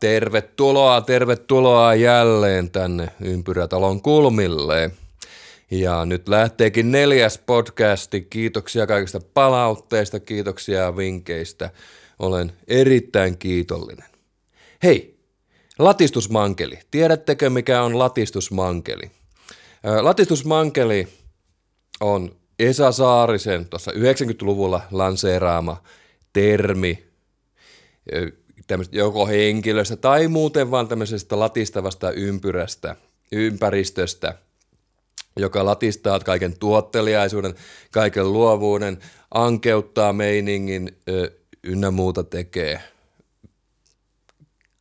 Tervetuloa, tervetuloa jälleen tänne Ympyrätalon kulmille. Ja nyt lähteekin neljäs podcasti. Kiitoksia kaikista palautteista, kiitoksia vinkkeistä. Olen erittäin kiitollinen. Hei, latistusmankeli. Tiedättekö mikä on latistusmankeli? Latistusmankeli on Esa Saarisen tuossa 90-luvulla lanseeraama termi joko henkilöstä tai muuten vaan tämmöisestä latistavasta ympyrästä, ympäristöstä, joka latistaa kaiken tuotteliaisuuden, kaiken luovuuden, ankeuttaa meiningin ynnä muuta tekee.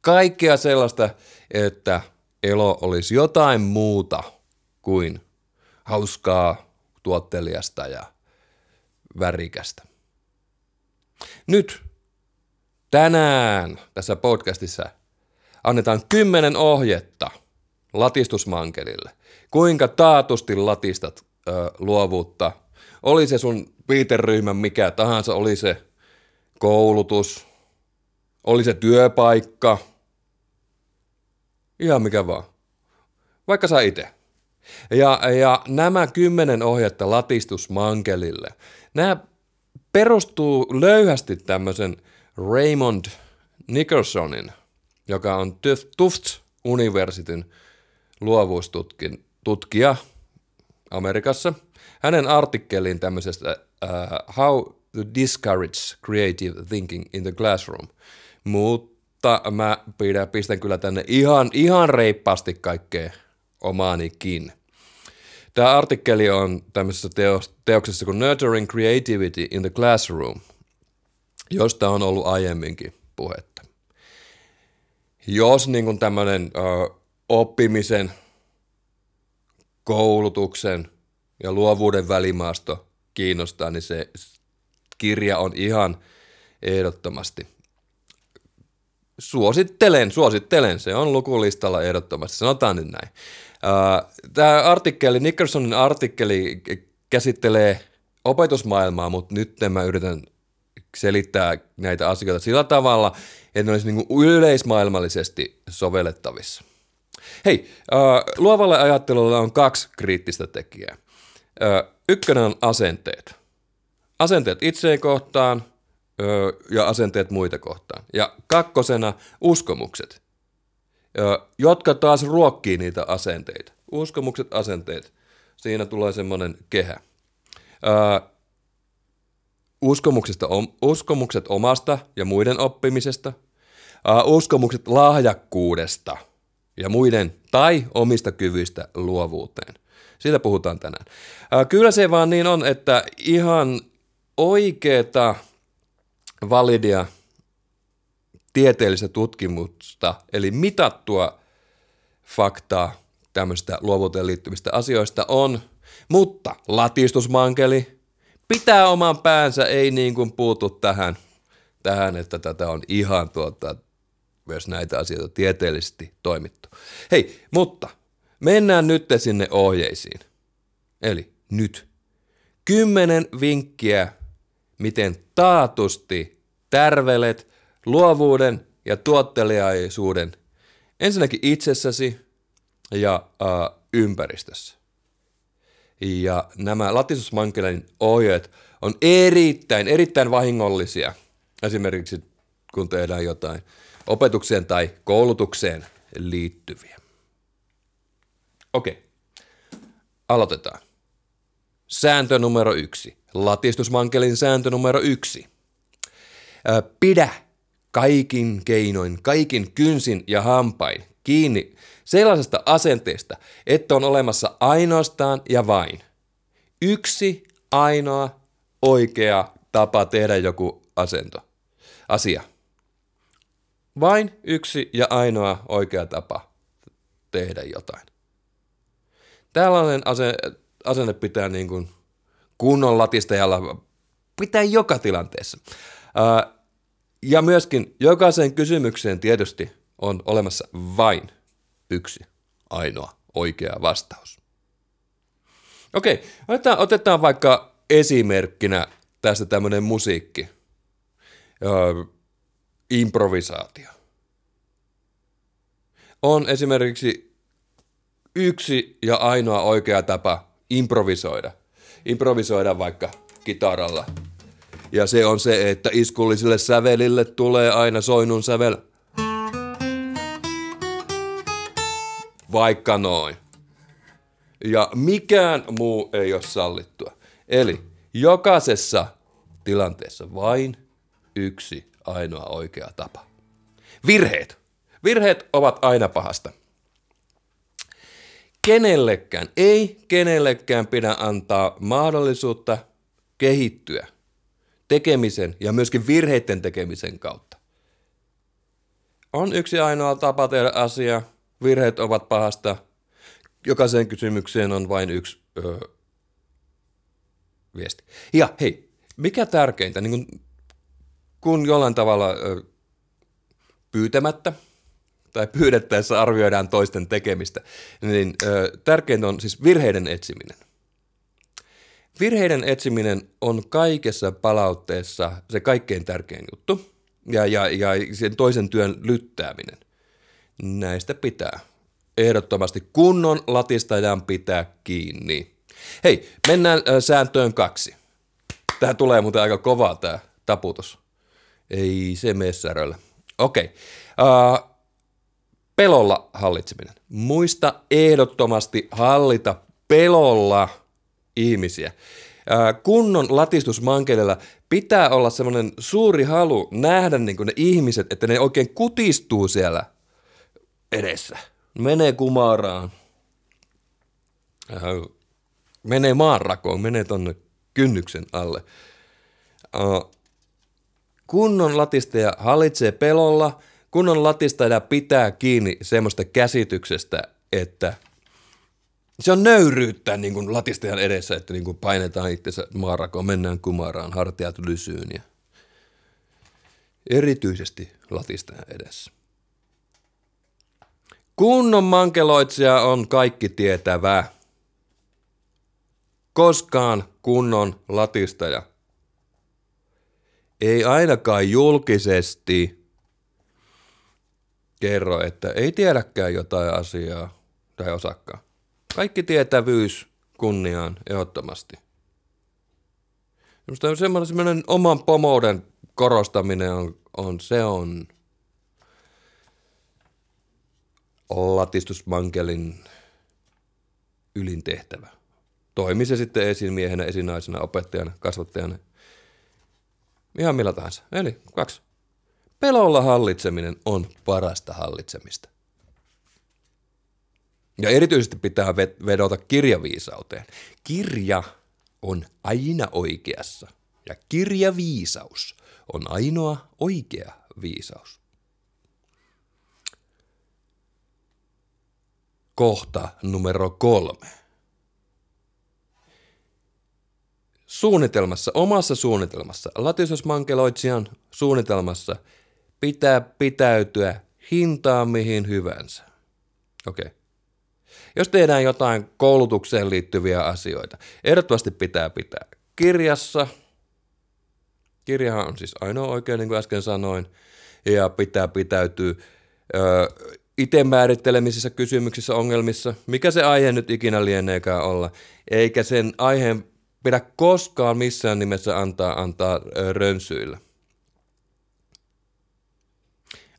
Kaikkea sellaista, että elo olisi jotain muuta kuin hauskaa, tuottelijasta ja värikästä. Nyt tänään tässä podcastissa annetaan kymmenen ohjetta latistusmankelille. Kuinka taatusti latistat ö, luovuutta. Oli se sun viiteryhmän mikä tahansa, oli se koulutus, oli se työpaikka, ihan mikä vaan. Vaikka sä itse. Ja, ja nämä kymmenen ohjetta latistusmankelille, nämä perustuu löyhästi tämmöisen Raymond Nicholsonin, joka on Tufts Universityn luovuustutkija Amerikassa. Hänen artikkelin tämmöisestä uh, How to Discourage Creative Thinking in the Classroom. Mutta mä pidän, pistän kyllä tänne ihan, ihan reippaasti kaikkea omaanikin. Tämä artikkeli on tämmöisessä teoksessa kuin Nurturing Creativity in the Classroom, josta on ollut aiemminkin puhetta. Jos niin tämmöinen oppimisen, koulutuksen ja luovuuden välimaasto kiinnostaa, niin se kirja on ihan ehdottomasti. Suosittelen, suosittelen. Se on lukulistalla ehdottomasti, sanotaan nyt näin. Tämä artikkeli, Nickersonin artikkeli käsittelee opetusmaailmaa, mutta nyt mä yritän selittää näitä asioita sillä tavalla, että ne olisi niin yleismaailmallisesti sovellettavissa. Hei, luovalle ajattelulle on kaksi kriittistä tekijää. ykkönen on asenteet. Asenteet itseen kohtaan ja asenteet muita kohtaan. Ja kakkosena uskomukset jotka taas ruokkii niitä asenteita. Uskomukset, asenteet. Siinä tulee semmoinen kehä. Uskomuksista, uskomukset omasta ja muiden oppimisesta. uskomukset lahjakkuudesta ja muiden tai omista kyvyistä luovuuteen. Siitä puhutaan tänään. kyllä se vaan niin on, että ihan oikeeta validia tieteellistä tutkimusta, eli mitattua faktaa tämmöistä luovuuteen liittyvistä asioista on, mutta latistusmankeli pitää oman päänsä, ei niin kuin puutu tähän, tähän, että tätä on ihan tuota, myös näitä asioita tieteellisesti toimittu. Hei, mutta mennään nyt sinne ohjeisiin. Eli nyt. Kymmenen vinkkiä, miten taatusti tärvelet luovuuden ja tuotteliaisuuden ensinnäkin itsessäsi ja äh, ympäristössä. Ja nämä latistusmankelin ohjeet on erittäin, erittäin vahingollisia, esimerkiksi kun tehdään jotain opetukseen tai koulutukseen liittyviä. Okei, aloitetaan. Sääntö numero yksi. Latistusmankelin sääntö numero yksi. Pidä kaikin keinoin, kaikin kynsin ja hampain kiinni sellaisesta asenteesta, että on olemassa ainoastaan ja vain yksi ainoa oikea tapa tehdä joku asento, asia. Vain yksi ja ainoa oikea tapa tehdä jotain. Tällainen asenne pitää niin kuin kunnon latistajalla pitää joka tilanteessa. Ja myöskin jokaiseen kysymykseen tietysti on olemassa vain yksi ainoa oikea vastaus. Okei, otetaan, otetaan vaikka esimerkkinä tästä tämmöinen musiikki, öö, improvisaatio. on esimerkiksi yksi ja ainoa oikea tapa improvisoida. Improvisoida vaikka kitaralla. Ja se on se, että iskullisille sävelille tulee aina soinun sävel. Vaikka noin. Ja mikään muu ei ole sallittua. Eli jokaisessa tilanteessa vain yksi ainoa oikea tapa. Virheet. Virheet ovat aina pahasta. Kenellekään, ei kenellekään pidä antaa mahdollisuutta kehittyä tekemisen ja myöskin virheiden tekemisen kautta. On yksi ainoa tapa tehdä asia, virheet ovat pahasta, jokaiseen kysymykseen on vain yksi öö, viesti. Ja hei, mikä tärkeintä, niin kun, kun jollain tavalla öö, pyytämättä tai pyydettäessä arvioidaan toisten tekemistä, niin öö, tärkeintä on siis virheiden etsiminen. Virheiden etsiminen on kaikessa palautteessa se kaikkein tärkein juttu ja, ja, ja sen toisen työn lyttääminen. Näistä pitää ehdottomasti kunnon latistajan pitää kiinni. Hei, mennään äh, sääntöön kaksi. Tähän tulee muuten aika kovaa tämä taputus. Ei se mene säröllä. Okei. Okay. Uh, pelolla hallitseminen. Muista ehdottomasti hallita pelolla ihmisiä. Uh, kunnon latistusmankelilla pitää olla semmoinen suuri halu nähdä niin ne ihmiset, että ne oikein kutistuu siellä edessä menee kumaraan, menee maanrakoon, menee tonne kynnyksen alle. Kunnon latistaja hallitsee pelolla, kunnon latistaja pitää kiinni semmoista käsityksestä, että se on nöyryyttä niin kuin latistajan edessä, että niin kuin painetaan itsensä maanrakoon, mennään kumaraan, hartiat lysyyn ja erityisesti latistajan edessä. Kunnon mankeloitsija on kaikki tietävä. Koskaan kunnon latistaja. Ei ainakaan julkisesti kerro, että ei tiedäkään jotain asiaa tai osakkaan. Kaikki tietävyys kunniaan ehdottomasti. Semmoinen, semmoinen oman pomouden korostaminen on, on, se on latistusmankelin ylin tehtävä. Toimi se sitten esimiehenä, esinaisena, opettajana, kasvattajana, ihan millä tahansa. Eli kaksi. Pelolla hallitseminen on parasta hallitsemista. Ja erityisesti pitää vedota kirjaviisauteen. Kirja on aina oikeassa ja kirjaviisaus on ainoa oikea viisaus. Kohta numero kolme. Suunnitelmassa, omassa suunnitelmassa, latisosmankeloitsijan suunnitelmassa pitää pitäytyä hintaa mihin hyvänsä. Okei. Okay. Jos tehdään jotain koulutukseen liittyviä asioita, ehdottomasti pitää pitää kirjassa. Kirjahan on siis ainoa oikein, niin kuin äsken sanoin, ja pitää pitäytyä ö, itse määrittelemisissä kysymyksissä, ongelmissa, mikä se aihe nyt ikinä lieneekään olla, eikä sen aiheen pidä koskaan missään nimessä antaa, antaa rönsyillä.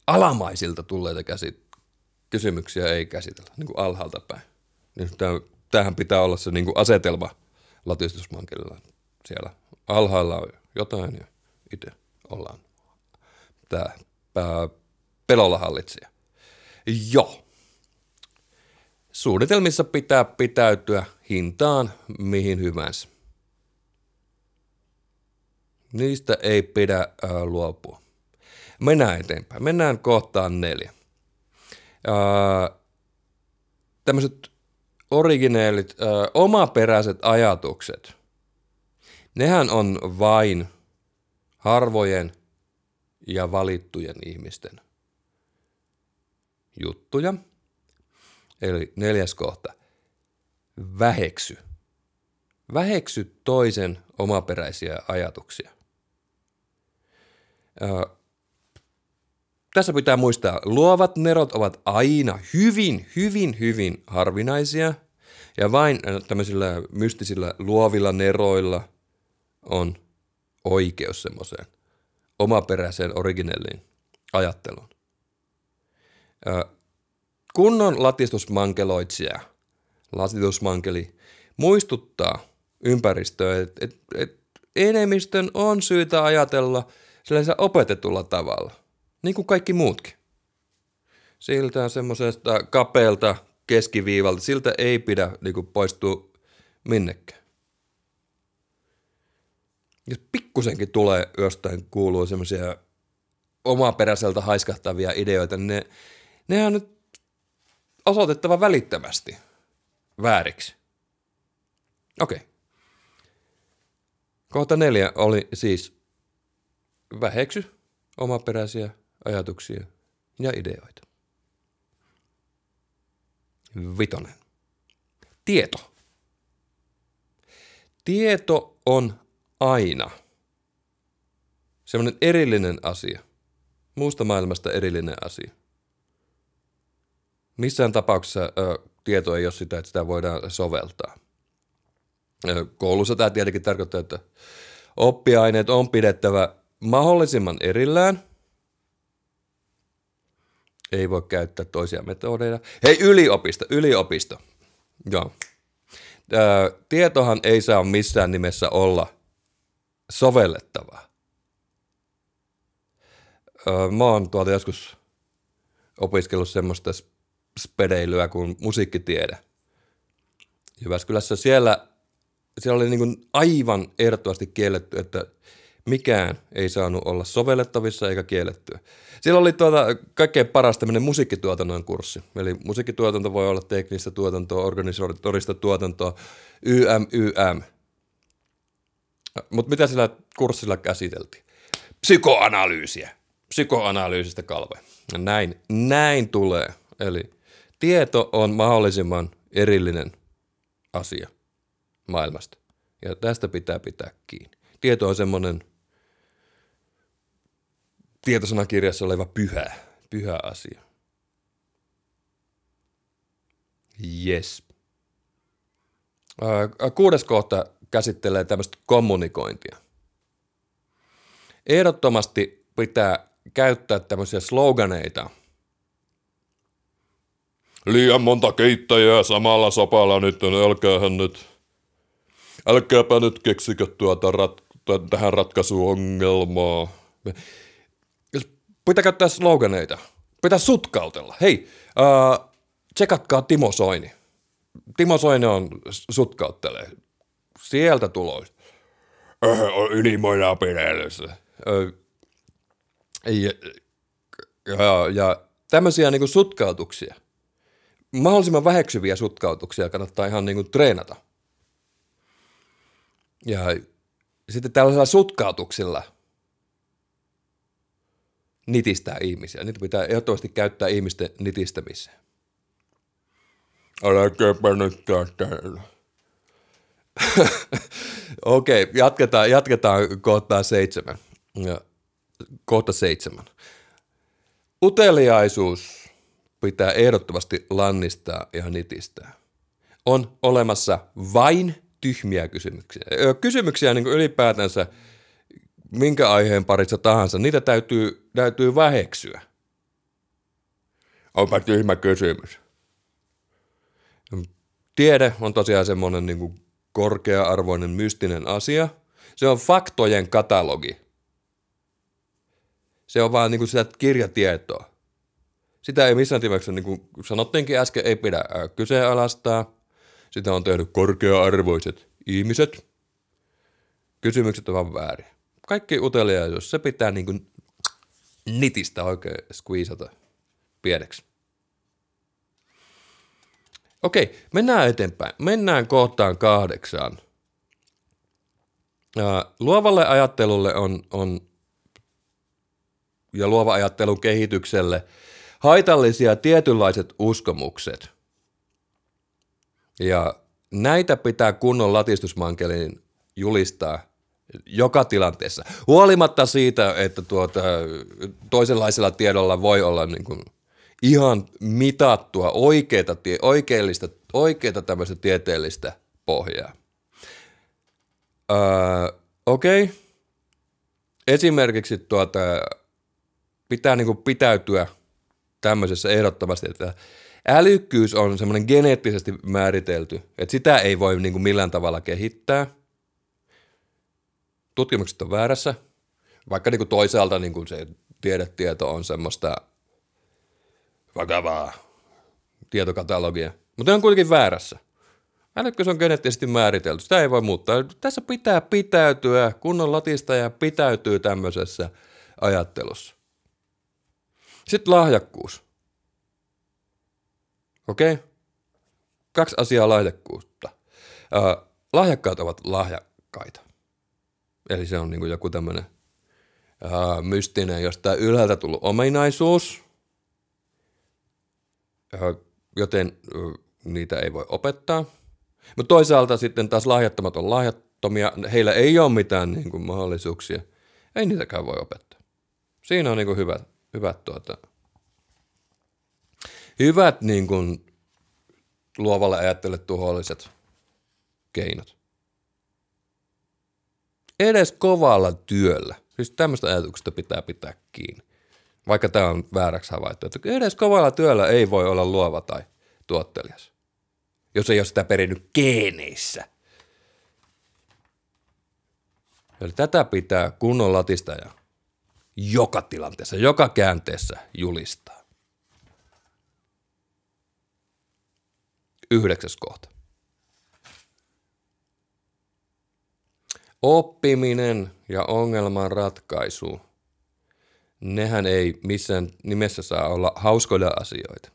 Alamaisilta tulleita käsit- kysymyksiä ei käsitellä, niin kuin alhaalta päin. Niin tämähän pitää olla se niin kuin asetelma latistusmankilla. Siellä alhaalla on jotain ja itse ollaan tämä pelolla hallitsija. Joo. Suunnitelmissa pitää pitäytyä hintaan mihin hyvänsä. Niistä ei pidä äh, luopua. Mennään eteenpäin. Mennään kohtaan neljä. Tämmöiset originaalit, äh, omaperäiset ajatukset, nehän on vain harvojen ja valittujen ihmisten juttuja. Eli neljäs kohta. Väheksy. Väheksy toisen omaperäisiä ajatuksia. tässä pitää muistaa, luovat nerot ovat aina hyvin, hyvin, hyvin harvinaisia. Ja vain tämmöisillä mystisillä luovilla neroilla on oikeus semmoiseen omaperäiseen originelliin ajatteluun. Kunnon latistusmankeloitsija, latistusmankeli, muistuttaa ympäristöä, että et, et enemmistön on syytä ajatella sellaisella opetetulla tavalla, niin kuin kaikki muutkin. Siltä semmoisesta kapeelta keskiviivalta, siltä ei pidä niin kuin, poistua minnekään. Jos pikkusenkin tulee jostain kuuluu semmoisia omaperäiseltä haiskahtavia ideoita, niin ne, ne on nyt osoitettava välittömästi vääriksi. Okei. Okay. Kohta neljä oli siis väheksy omaperäisiä ajatuksia ja ideoita. Vitonen. Tieto. Tieto on aina semmoinen erillinen asia. Muusta maailmasta erillinen asia. Missään tapauksessa ö, tieto ei ole sitä, että sitä voidaan soveltaa. Koulussa tämä tietenkin tarkoittaa, että oppiaineet on pidettävä mahdollisimman erillään. Ei voi käyttää toisia metodeja. Hei, yliopisto, yliopisto. Joo. tietohan ei saa missään nimessä olla sovellettavaa. mä oon tuolta joskus opiskellut semmoista spedeilyä kuin musiikkitiede. Jyväskylässä siellä siellä oli niin kuin aivan ehdottomasti kielletty, että mikään ei saanut olla sovellettavissa eikä kiellettyä. Siellä oli tuota kaikkein paras tämmöinen musiikkituotannon kurssi. Eli musiikkituotanto voi olla teknistä tuotantoa, organisatorista tuotantoa, YM, YM. Mutta mitä sillä kurssilla käsiteltiin? Psykoanalyysiä. Psykoanalyysistä kalve. Näin, näin tulee. Eli tieto on mahdollisimman erillinen asia maailmasta. Ja tästä pitää pitää kiinni. Tieto on semmoinen tietosanakirjassa oleva pyhä, pyhä asia. Yes. Kuudes kohta käsittelee tämmöistä kommunikointia. Ehdottomasti pitää käyttää tämmöisiä sloganeita. Liian monta keittäjää samalla sopalla nyt, älkäähän nyt älkääpä nyt keksikö tuota rat, tähän ratkaisuongelmaa. Pitää käyttää sloganeita, pitää sutkautella. Hei, äh, tsekatkaa Timo Soini. Timo Soini on sutkauttelee. Sieltä tuloista. Äh, ylimoina pidellessä. Ja, ja, ja tämmöisiä niin sutkautuksia, mahdollisimman väheksyviä sutkautuksia kannattaa ihan niin kuin treenata. Ja sitten tällaisilla sutkautuksilla nitistää ihmisiä. Niitä pitää ehdottomasti käyttää ihmisten nitistämiseen. Älkääpä nyt täällä. Okei, okay, jatketaan, jatketaan kohtaa seitsemän. Ja, kohta seitsemän. Uteliaisuus pitää ehdottomasti lannistaa ja nitistää. On olemassa vain tyhmiä kysymyksiä. Kysymyksiä niin ylipäätänsä minkä aiheen parissa tahansa, niitä täytyy, täytyy väheksyä. Onpa tyhmä kysymys. Tiede on tosiaan semmoinen niin kuin korkea-arvoinen mystinen asia. Se on faktojen katalogi. Se on vaan niin kuin sitä kirjatietoa. Sitä ei missään nimessä, niin kuin sanottiinkin äsken, ei pidä kyseenalaistaa – sitä on tehnyt korkea-arvoiset ihmiset. Kysymykset ovat väärin. Kaikki uteliaisuus, se pitää niin kuin nitistä oikein squeezata pieneksi. Okei, mennään eteenpäin. Mennään kohtaan kahdeksaan. Luovalle ajattelulle on, on ja luova ajattelun kehitykselle haitallisia tietynlaiset uskomukset – ja näitä pitää kunnon latistusmankelin julistaa joka tilanteessa. Huolimatta siitä, että tuota, toisenlaisella tiedolla voi olla niin kuin ihan mitattua oikeita, oikeellista, oikeita tämmöistä tieteellistä pohjaa. Öö, Okei. Okay. Esimerkiksi tuota, pitää niin kuin pitäytyä tämmöisessä ehdottomasti, että älykkyys on semmoinen geneettisesti määritelty, että sitä ei voi niin kuin millään tavalla kehittää. Tutkimukset on väärässä, vaikka niin kuin toisaalta niin kuin se tiedetieto on semmoista vakavaa tietokatalogia, mutta on kuitenkin väärässä. Älykkyys on geneettisesti määritelty, sitä ei voi muuttaa. Tässä pitää pitäytyä, kunnon latista ja pitäytyy tämmöisessä ajattelussa. Sitten lahjakkuus. Okei? Okay? Kaksi asiaa lahjakkuutta. Uh, lahjakkaat ovat lahjakkaita. Eli se on niin kuin joku tämmöinen mystinen, jostain ylhäältä tullut ominaisuus, uh, joten uh, niitä ei voi opettaa. Mutta toisaalta sitten taas lahjattomat on lahjattomia, heillä ei ole mitään niin kuin, mahdollisuuksia. Ei niitäkään voi opettaa. Siinä on niin kuin, hyvät, hyvät tuota, hyvät niin kuin, luovalle ajattele tuholliset keinot. Edes kovalla työllä. Siis tämmöistä ajatuksesta pitää pitää kiinni. Vaikka tämä on vääräksi havaittu, että edes kovalla työllä ei voi olla luova tai tuottelias. Jos ei ole sitä perinnyt geeneissä. Eli tätä pitää kunnon latistaja joka tilanteessa, joka käänteessä julistaa. Yhdeksäs kohta. Oppiminen ja ongelman ratkaisu, nehän ei missään nimessä saa olla hauskoja asioita.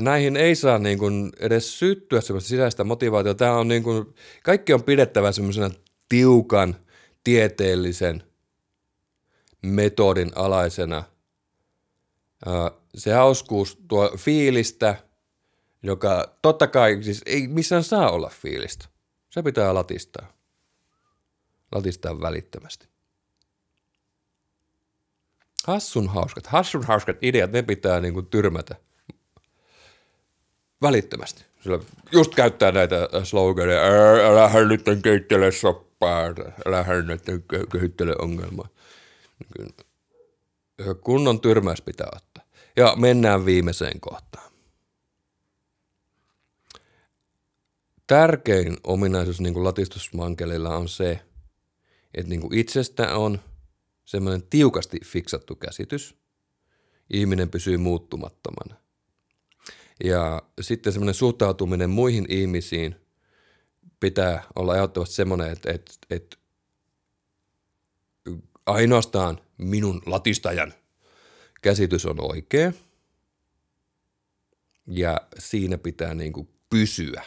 Näihin ei saa niin kuin edes syttyä sellaista sisäistä motivaatiota. Tämä on niin kuin, kaikki on pidettävä semmoisena tiukan, tieteellisen metodin alaisena – se hauskuus tuo fiilistä, joka totta kai siis ei missään saa olla fiilistä. Se pitää latistaa. Latistaa välittömästi. Hassun hauskat, hassun hauskat ideat, ne pitää niinku tyrmätä välittömästi. Sillä just käyttää näitä sloganeja, älähän nyt keittele soppaa, älähän nyt kehittele ongelmaa. Kunnon tyrmäys pitää ottaa. Ja mennään viimeiseen kohtaan. Tärkein ominaisuus niin latistusmankelilla on se, että niin itsestä on semmoinen tiukasti fiksattu käsitys. Ihminen pysyy muuttumattomana. Ja sitten semmoinen suhtautuminen muihin ihmisiin pitää olla ehdottomasti semmoinen, että, että, että ainoastaan minun latistajan käsitys on oikea ja siinä pitää niin kuin pysyä.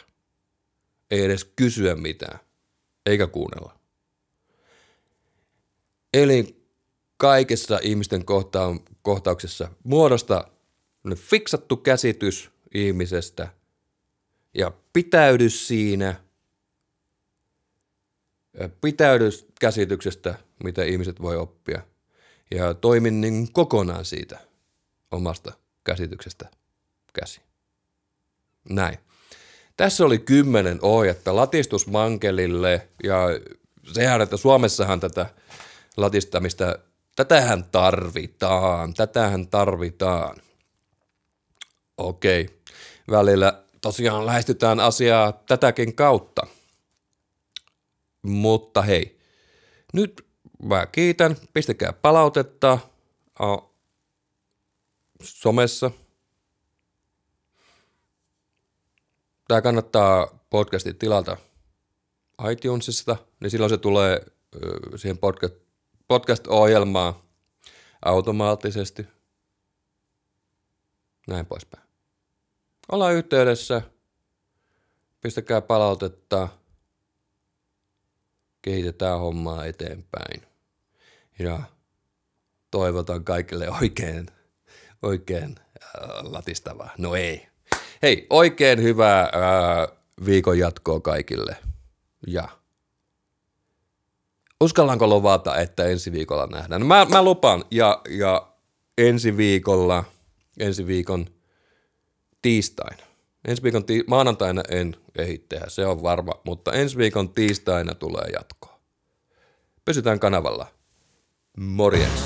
Ei edes kysyä mitään, eikä kuunnella. Eli kaikessa ihmisten kohta- kohtauksessa muodosta fiksattu käsitys ihmisestä ja pitäydy siinä, pitäydy käsityksestä, mitä ihmiset voi oppia ja toimin niin kokonaan siitä omasta käsityksestä käsi. Näin. Tässä oli kymmenen ohjetta latistusmankelille ja sehän, että Suomessahan tätä latistamista, tätähän tarvitaan, tätähän tarvitaan. Okei, välillä tosiaan lähestytään asiaa tätäkin kautta. Mutta hei, nyt mä kiitän, pistäkää palautetta somessa. Tämä kannattaa podcastin tilata iTunesista, niin silloin se tulee siihen podcast, podcast-ohjelmaan automaattisesti. Näin poispäin. Ollaan yhteydessä, pistäkää palautetta, kehitetään hommaa eteenpäin ja toivotan kaikille oikein, oikein äh, latistavaa. No ei. Hei, oikein hyvää äh, viikon jatkoa kaikille. Ja uskallanko luvata, että ensi viikolla nähdään? No mä, mä lupaan, ja, ja ensi viikolla, ensi viikon tiistaina. Ensi viikon tii- maanantaina en ehdi tehdä, se on varma, mutta ensi viikon tiistaina tulee jatkoa. Pysytään kanavalla. Morjens.